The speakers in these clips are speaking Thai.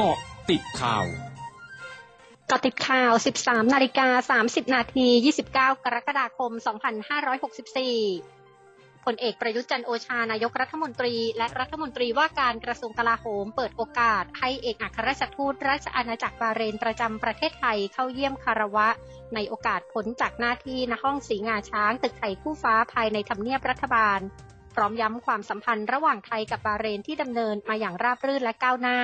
เกาะติดข่าวกาะติดข่าว 13 นาฬิกา 30 นาที 29 กรกฎาคม 2564 ผลเอกประยุทธ์จันโอชา นายกรัฐมนตรี และรัฐมนตรีว่าการกระทรวงกลาโหม เปิดโอกาส ให้เอกอัครราชทูตราชอาณาจักรบาเรนประจำประเทศไทยเข้าเยี่ยมคารวะ ในโอกาสพ้นจากหน้าที่ณห้องสีงาช้างตึกไทยคู่ฟ้าภายในทำเนียบรัฐบาล พร้อมย้ำความสัมพันธ์ระหว่างไทยกับบาเรนที่ดำเนินมาอย่างราบรื่นและก้าวหน้า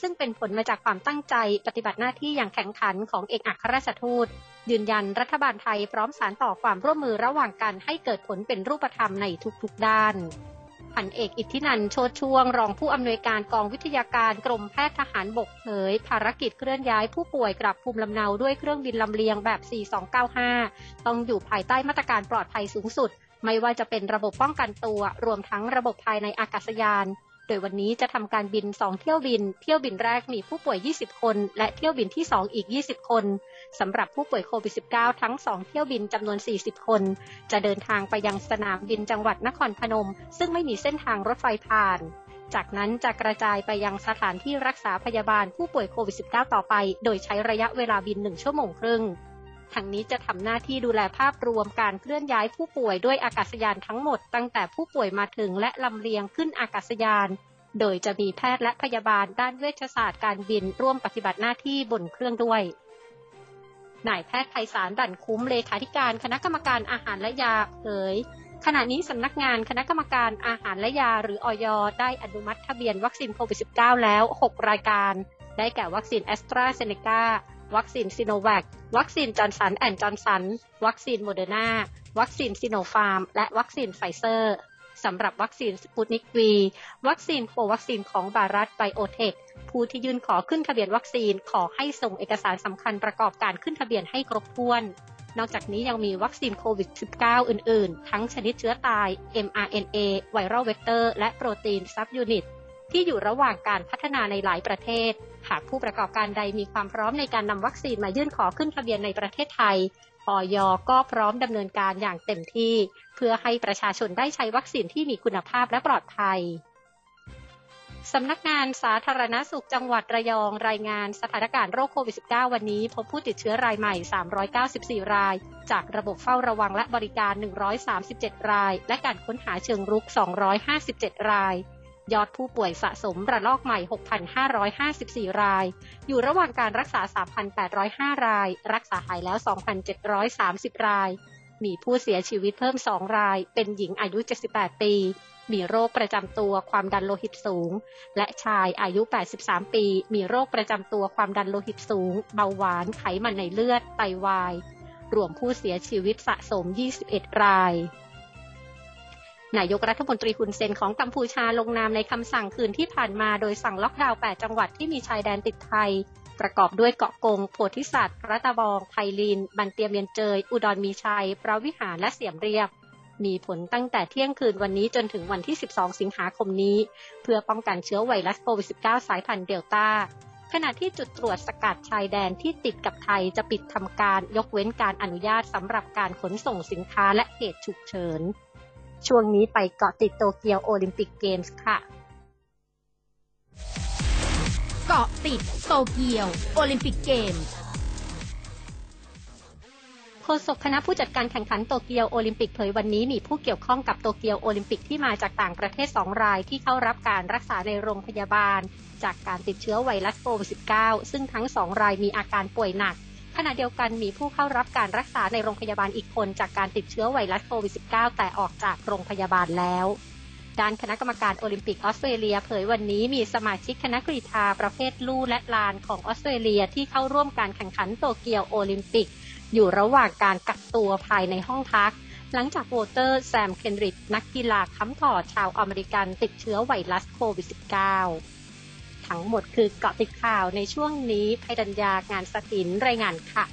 ซึ่งเป็นผลมาจากความตั้งใจปฏิบัติหน้าที่อย่างแข็งขันของเอกอัครราชทูต ยืนยันรัฐบาลไทยพร้อมสานต่อความร่วมมือระหว่างกันให้เกิดผลเป็นรูปธรรมในทุกๆด้านพันเอกอิทธินันท์โชติช่วง รองผู้อำนวยการกองวิทยาการกรมแพทย์ทหารบกเผย ภารกิจเคลื่อนย้ายผู้ป่วยกลับภูมิลำเนาด้วยเครื่องบินลำเลียงแบบ 4295 ต้องอยู่ภายใต้มาตรการปลอดภัยสูงสุด ไม่ว่าจะเป็นระบบป้องกันตัว รวมทั้งระบบภายในอากาศยาน โดยวันนี้จะทำการบิน 2 เที่ยวบิน เที่ยวบินแรกมีผู้ป่วย 20 คน และเที่ยวบินที่ 2 อีก 20 คนสำหรับผู้ป่วยโควิด -19 ทั้ง 2 เที่ยวบินจำนวน 40 คน จะเดินทางไปยังสนามบินจังหวัดนครพนม ซึ่งไม่มีเส้นทางรถไฟผ่าน จากนั้นจะกระจายไปยังสถานที่รักษาพยาบาลผู้ป่วยโควิด -19 ต่อไป โดยใช้ระยะเวลาบิน 1 ชั่วโมงครึ่ง ทั้งนี้จะทำหน้าที่ดูแลภาพรวมการเคลื่อนย้ายผู้ป่วยด้วยอากาศยานทั้งหมด ตั้งแต่ผู้ป่วยมาถึงและลำเลียงขึ้นอากาศยาน โดยจะมีแพทย์และพยาบาลด้านเวชศาสตร์การบินร่วมปฏิบัติหน้าที่บนเครื่องด้วยนายแพทย์ไพศาลดั่นคุ้มเลขาธิการคณะกรรมการอาหารและยาเผยขณะนี้สำนักงานคณะกรรมการอาหารและยาหรืออย ได้อนุมัติทะเบียนวัคซีนโควิด -19 แล้ว 6 รายการ ได้แก่วัคซีนแอสตราเซเนกา วัคซีนซิโนแวควัคซีนจอร์นสันแอนด์จอห์นสันวัคซีนโมเดอร์นาวัคซีนซิโนฟาร์ม และวัคซีนไฟเซอร์สำหรับวัคซีนสปุตนิกวีวัคซีนโควัคซีนของภารัตไบโอเทคผู้ที่ยื่นขอขึ้นทะเบียนวัคซีนขอให้ส่งเอกสารสำคัญประกอบการขึ้นทะเบียนให้ครบถ้วน นอกจากนี้ยังมีวัคซีนโควิด -19 อื่น ๆ ทั้งชนิดเชื้อตาย mRNA viral vector และโปรตีน subunit ที่อยู่ระหว่างการพัฒนาในหลายประเทศ หากผู้ประกอบการใดมีความพร้อมในการนำวัคซีนมายื่นขอขึ้นทะเบียนในประเทศไทยออยก็พร้อมดำเนินการอย่างเต็มที่ เพื่อให้ประชาชนได้ใช้วัคซีนที่มีคุณภาพและปลอดภัยสำนักงานสาธารณสุขจังหวัดระยองรายงานสถานการณ์โรคโควิด -19 วันนี้ พบผู้ติดเชื้อรายใหม่ 394 ราย จากระบบเฝ้าระวังและบริการ 137 ราย และการค้นหาเชิงรุก 257 ราย ยอดผู้ป่วยสะสมระลอกใหม่ 6,554 ราย อยู่ระหว่างการรักษา 3,805 ราย รักษาหายแล้ว 2,730 ราย มีผู้เสียชีวิตเพิ่ม 2 ราย เป็นหญิงอายุ 78 ปี มีโรคประจำตัวความดันโลหิตสูง และชายอายุ 83 ปี มีโรคประจำตัวความดันโลหิตสูง เบาหวาน ไขมันในเลือด ไตวาย รวมผู้เสียชีวิตสะสม 21 ราย นายกรัฐมนตรีฮุนเซนของกัมพูชาลงนามในคำสั่งคืนที่ผ่านมาโดยสั่งล็อกดาวน์ 8 จังหวัดที่มีชายแดนติดไทย ประกอบด้วยเกาะกง โพธิสัตว์รัตบอง ไพลิน บันเตียเมียนเจย อุดรมีชัยพระวิหาร และเสียมเรียบ มีผลตั้งแต่เที่ยงคืนวันนี้จนถึงวันที่ 12 สิงหาคมนี้ เพื่อป้องกันเชื้อไวรัสโควิด -19 สายพันธุ์เดลต้าขณะที่จุดตรวจสกัดชายแดนที่ติดกับไทยจะปิดทำการยกเว้นการอนุญาตสำหรับการขนส่งสินค้าและเหตุฉุกเฉิน ช่วงนี้ไปเกาะติดโตเกียวโอลิมปิกเกมส์ค่ะ เกาะติดโตเกียวโอลิมปิกเกมส์โฆษกคณะผู้จัดการแข่งขันโตเกียวโอลิมปิกเผยวันนี้มีผู้เกี่ยวข้องกับโตเกียวโอลิมปิกที่มาจากต่างประเทศ 2 รายที่เข้ารับการรักษาในโรงพยาบาล จากการติดเชื้อไวรัสโควิด -19 ซึ่งทั้ง 2 รายมีอาการป่วยหนัก ขณะเดียวกันมีผู้เข้ารับการรักษาในโรงพยาบาลอีกคนจากการติดเชื้อไวรัสโควิด -19 แต่ออกจากโรงพยาบาลแล้วด้านคณะกรรมการโอลิมปิกออสเตรเลียเผยวันนี้มีสมาชิกคณะกรีฑาประเภทลู่และลานของออสเตรเลียที่เข้าร่วมการแข่งขันโตเกียวโอลิมปิก อยู่ระหว่างการกักตัวภายในห้องพัก หลังจากโวเตอร์แซมเคนริดนักกีฬาค้ำถอดชาวอเมริกันติดเชื้อไวรัสโควิด -19 ทั้งหมดคือเกาะติดข่าวในช่วงนี้ภัยดัญญางานสตินรายงานค่ะ